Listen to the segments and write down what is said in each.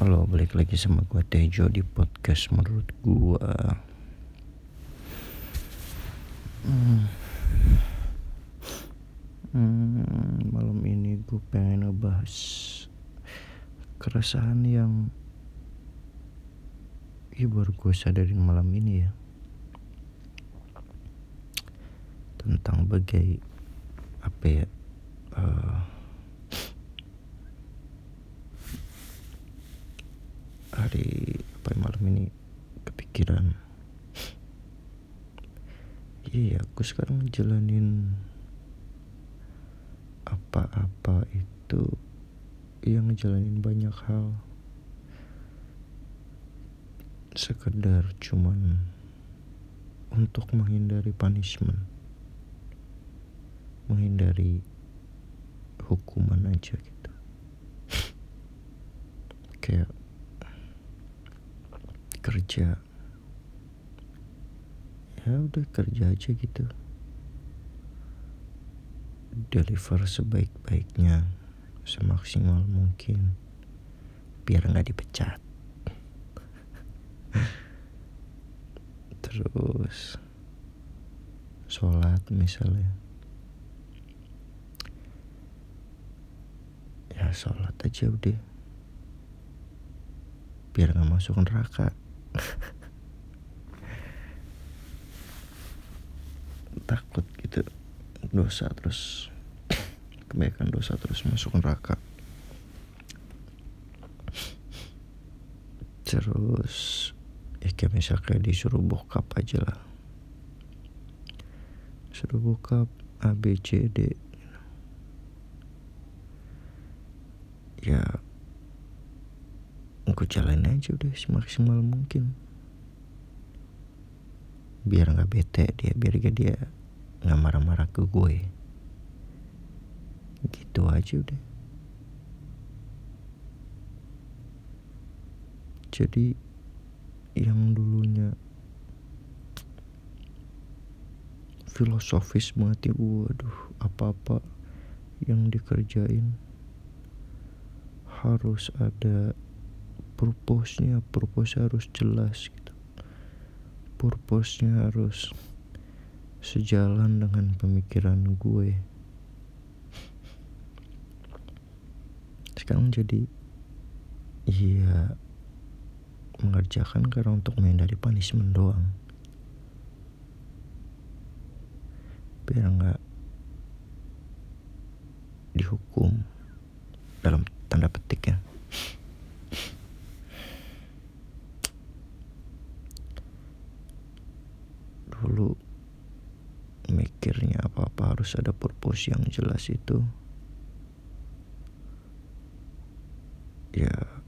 Halo, balik lagi sama gue Tejo di podcast menurut gue. Hmm. Hmm, malam ini gue pengen ngebahas keresahan yang ya baru gue sadarin malam ini ya tentang bagai apa ya uh, hari apa malam ini kepikiran. Iya aku sekarang jalanin apa-apa itu yang ngejalanin banyak hal. Sekedar cuman untuk menghindari punishment. Menghindari hukuman aja gitu. Kayak kerja. Ya udah kerja aja gitu. Deliver sebaik-baiknya semaksimal mungkin biar nggak dipecat. Terus sholat misalnya. Ya sholat aja udah. Biar nggak masuk neraka takut gitu. Dosa terus. Kebanyakan dosa terus masuk neraka. Terus ya kayak misalnya disuruh bokap aja lah. Suruh bokap A B C D. Ya gue jalan aja udah semaksimal mungkin. Biar nggak bete dia biar gak dia nggak marah-marah ke gue. Gitu aja udah. Jadi yang dulunya filosofis banget ya waduh apa-apa yang dikerjain harus ada purpose-nya purpose harus jelas gitu. Purpose-nya harus sejalan dengan pemikiran gue. Sekarang jadi iya mengerjakan karena untuk menghindari punishment doang. Biar nggak dihukum dalam tanda petik ya dulu mikirnya apa-apa harus ada purpose yang jelas itu. Ya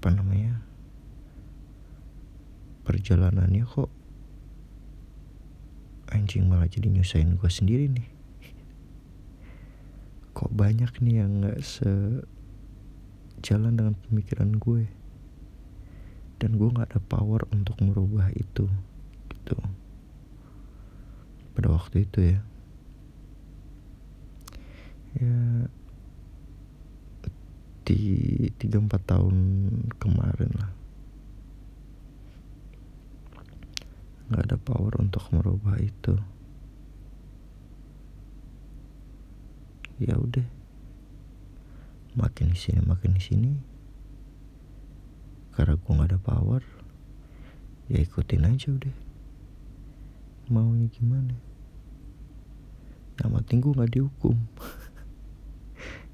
apa namanya perjalanannya kok anjing malah jadi nyusahin gue sendiri nih. Kok banyak nih yang nggak sejalan dengan pemikiran gue? Dan gue nggak ada power untuk merubah itu waktu itu ya. Ya di tiga empat tahun kemarin lah. Nggak ada power untuk merubah itu. Ya udah. Makin di sini makin di sini karena gue nggak ada power ya ikutin aja udah. Maunya gimana yang penting gue nggak dihukum.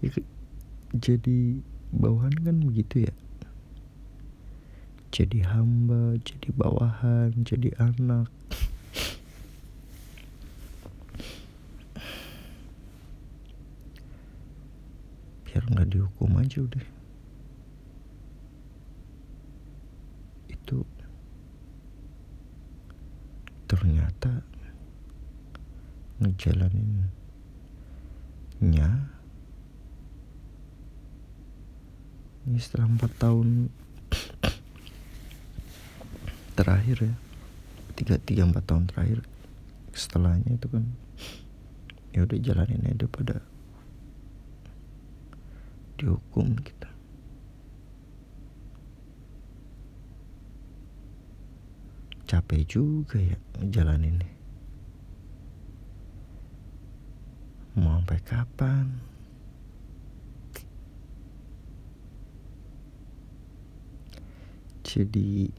Jadi bawahan kan begitu ya? Jadi hamba jadi bawahan jadi anak. Biar nggak dihukum aja udah. Itu ternyata ngejalaninnya ini setelah empat tahun terakhir ya. Tiga tiga empat tahun terakhir setelahnya itu kan ya udah jalanin aja pada dihukum kita. Capek juga ya jalan ini mau sampai kapan jadi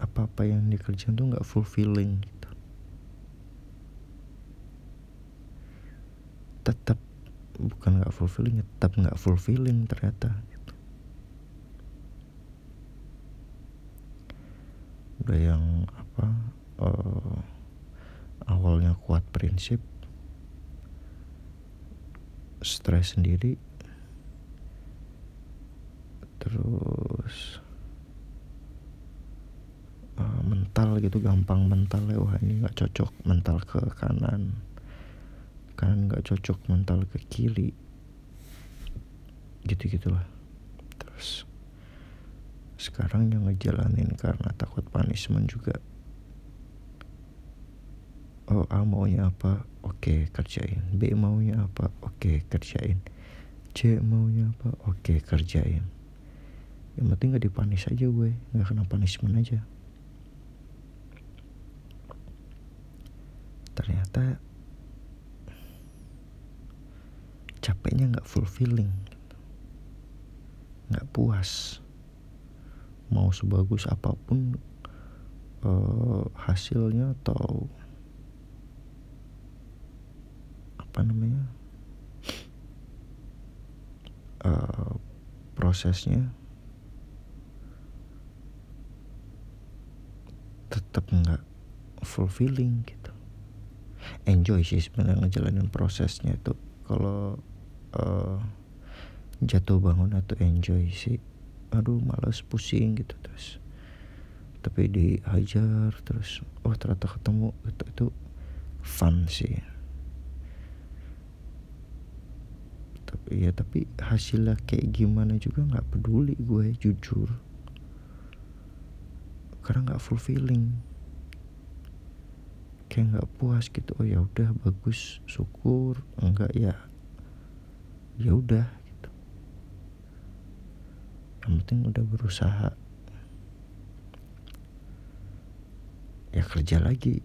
apa-apa yang dikerjain tuh nggak fulfilling gitu tetap bukan nggak fulfilling tetap nggak fulfilling ternyata gitu. yang apa uh, awalnya kuat prinsip stres sendiri. Terus uh, mental gitu gampang mental ya. Wah ini nggak cocok mental ke kanan. Kanan nggak cocok mental ke kiri. Gitu gitulah terus sekarang yang ngejalanin karena takut punishment juga. Oh A maunya apa oke kerjain. B maunya apa? Oke kerjain. C maunya apa? Oke kerjain. Yang penting gak dipanis aja gue. Nggak kena punishment aja. Ternyata capeknya nggak fulfilling nggak puas. Mau sebagus apa pun uh, hasilnya atau apa namanya uh, prosesnya tetap nggak fulfilling gitu. Enjoy sih sebenarnya ngejalanin prosesnya itu kalau uh, jatuh bangun atau enjoy sih aduh malas pusing gitu terus. Tapi dihajar terus oh ternyata ketemu itu itu fun sih tapi ya tapi hasilnya kayak gimana juga nggak peduli gue jujur. Karena nggak fulfilling. Kayak nggak puas gitu oh ya udah bagus syukur. Enggak ya. Ya udah yang penting udah berusaha. Ya kerja lagi.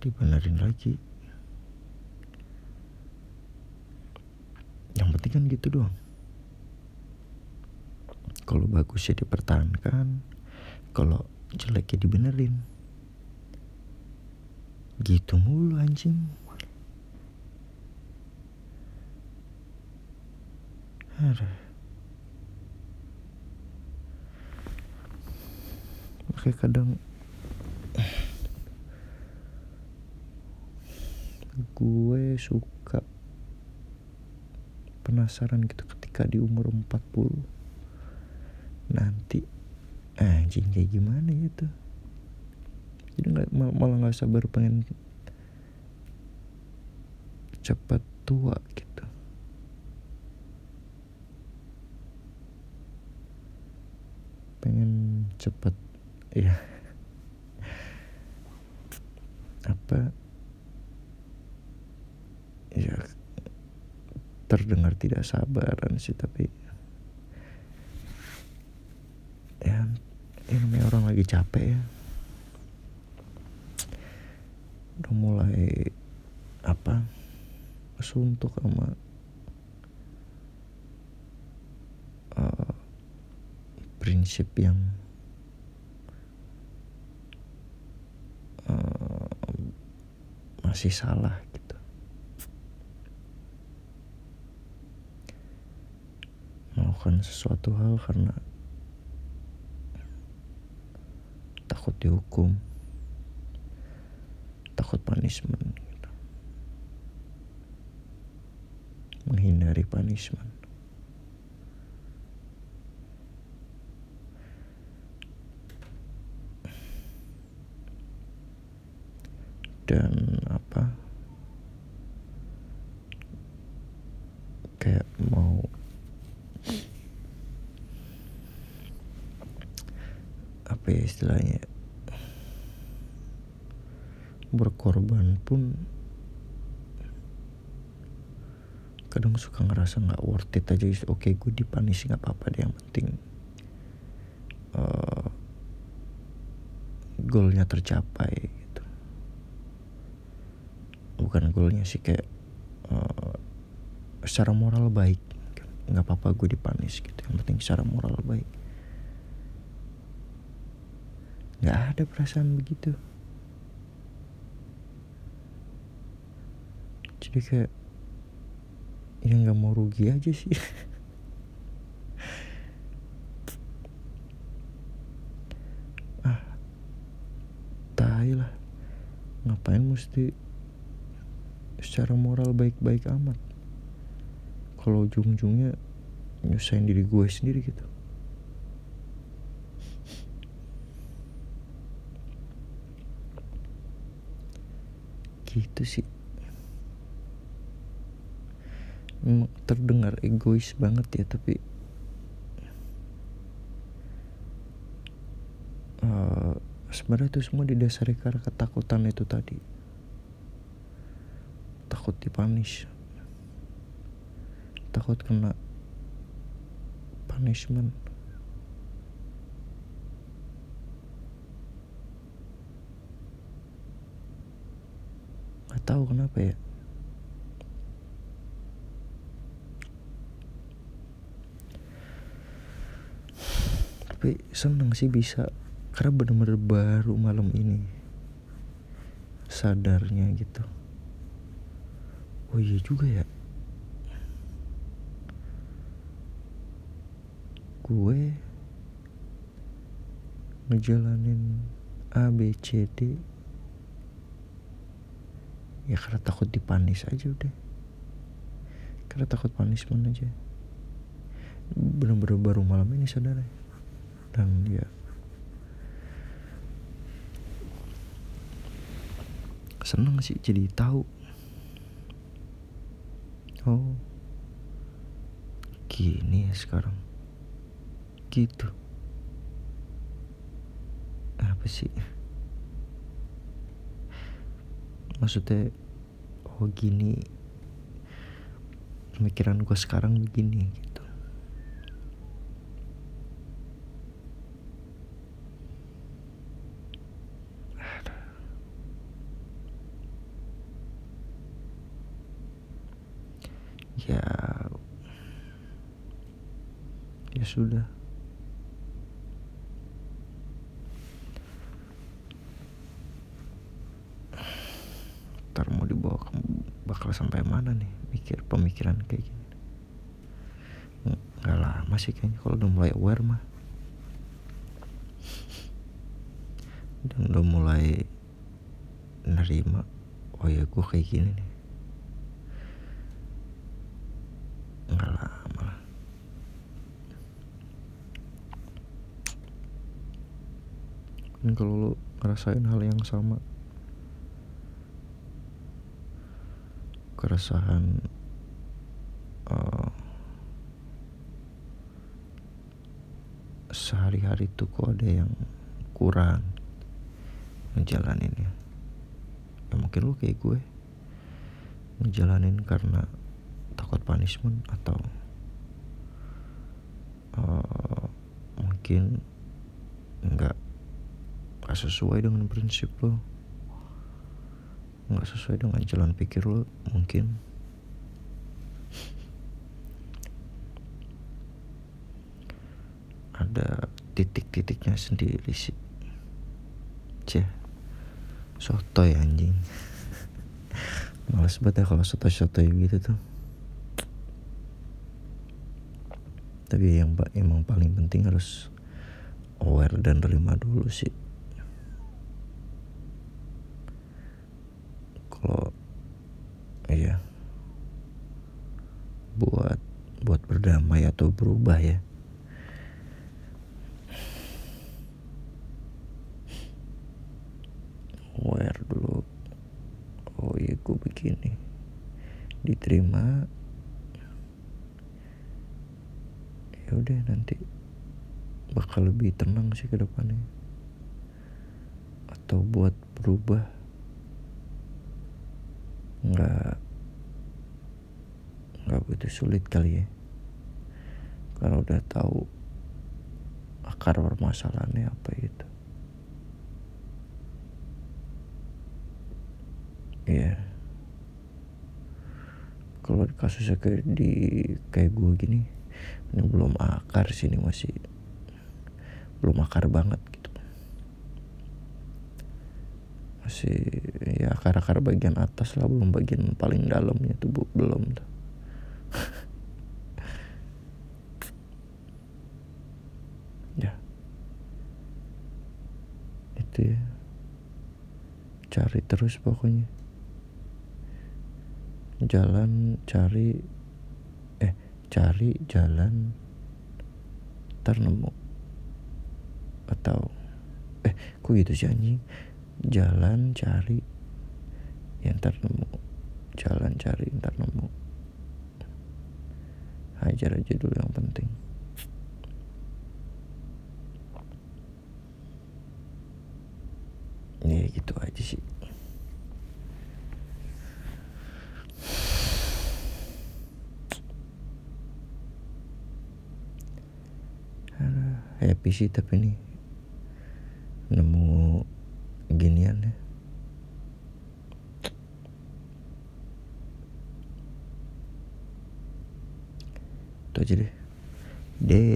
Dibenerin lagi yang penting kan gitu doang. Kalau bagus ya dipertahankan kalau jelek ya dibenerin. Gitu mulu anjing. Aduh. Makanya kadang gue suka penasaran gitu ketika di umur 40 nanti anjing kayak gimana tuh? Jadi nggak malah nggak sabar pengen cepat tua gitu. Pengen cepet ya apa? Ya terdengar tidak sabaran sih tapi ya ini orang lagi capek ya. Udah mulai apa suntuk sama prinsip yang uh, masih salah. gitu melakukan sesuatu hal karena takut dihukum takut punishment gitu. menghindari punishment dan apa kayak mau apa ya istilahnya. Berkorban pun kadang suka ngerasa nggak worth it aja. Oke okay, gue dipanis nggak apa-apa deh yang penting uh, goalnya tercapai gitu. Bukan goalnya sih kayak uh, secara moral baik. Nggak apa-apa gue dipanis gitu. Yang penting secara moral baik nggak ada perasaan begitu. Jadi kayak ya nggak mau rugi aja sih. Ah tai lah. Ngapain mesti secara moral baik-baik amat? Kalau ujung-ujungnya nyusahin diri gue sendiri gitu gitu sih. Terdengar egois banget ya tapi uh, sebenarnya itu semua didasari karena ketakutan itu tadi. Takut dipanis. Takut kena punishment tahu kenapa ya. Tapi seneng sih bisa karena bener-bener baru malam ini. Sadarnya gitu. Oh iya juga ya. Gue ngejalanin A B C D ya karena takut dipanis aja udah. Karena takut punishment aja. Bener-bener baru malam ini saudara. Dan ya. Seneng sih jadi tahu. Oh. Gini ya sekarang. Gitu. Apa sih maksudnya oh gini. Pemikiran gue sekarang begini ya. Ya sudah ntar mau dibawa ke bakal sampai mana nih mikir pemikiran kayak gini. Nggak lama sih kayaknya kalau udah mulai aware mah. Dan udah mulai nerima oh ya gue kayak gini nih. Nggak lama lah. Kan kalau lo ngerasain hal yang sama keresahan uh, sehari-hari tuh kok ada yang kurang ngejalaninnya. Ya mungkin lo kayak gue ngejalanin karena takut punishment atau uh, mungkin nggak sesuai dengan prinsip lo nggak sesuai dengan jalan pikir lo mungkin. Ada titik-titiknya sendiri sih. Ceh sotoy anjing. Males banget ya kalau sotoy-sotoy gitu tuh. Tapi yang emang paling penting harus aware dan terima dulu sih kalau iya buat buat berdamai atau berubah ya aware dulu. Oh iya gue begini. Diterima. Ya udah nanti bakal lebih tenang sih ke depannya. Atau buat berubah. Nggak nggak itu sulit kali ya. Kalau udah tahu akar permasalahannya apa gitu Iya. Kalau kasusnya kayak di kayak gue gini, ini belum akar sih ini masih belum akar banget gitu. Masih ya akar-akar bagian atas lah belum bagian paling dalamnya tuh belum tuh. ya. Itu ya. Cari terus pokoknya jalan cari eh cari jalan ternemu atau eh kok gitu sih anjing? Jalan cari yang ternemu jalan cari yang ternemu hajar aja dulu yang penting. Ya gitu aja sih happy sih tapi nih nemu ginian ya. Itu aja deh. Deh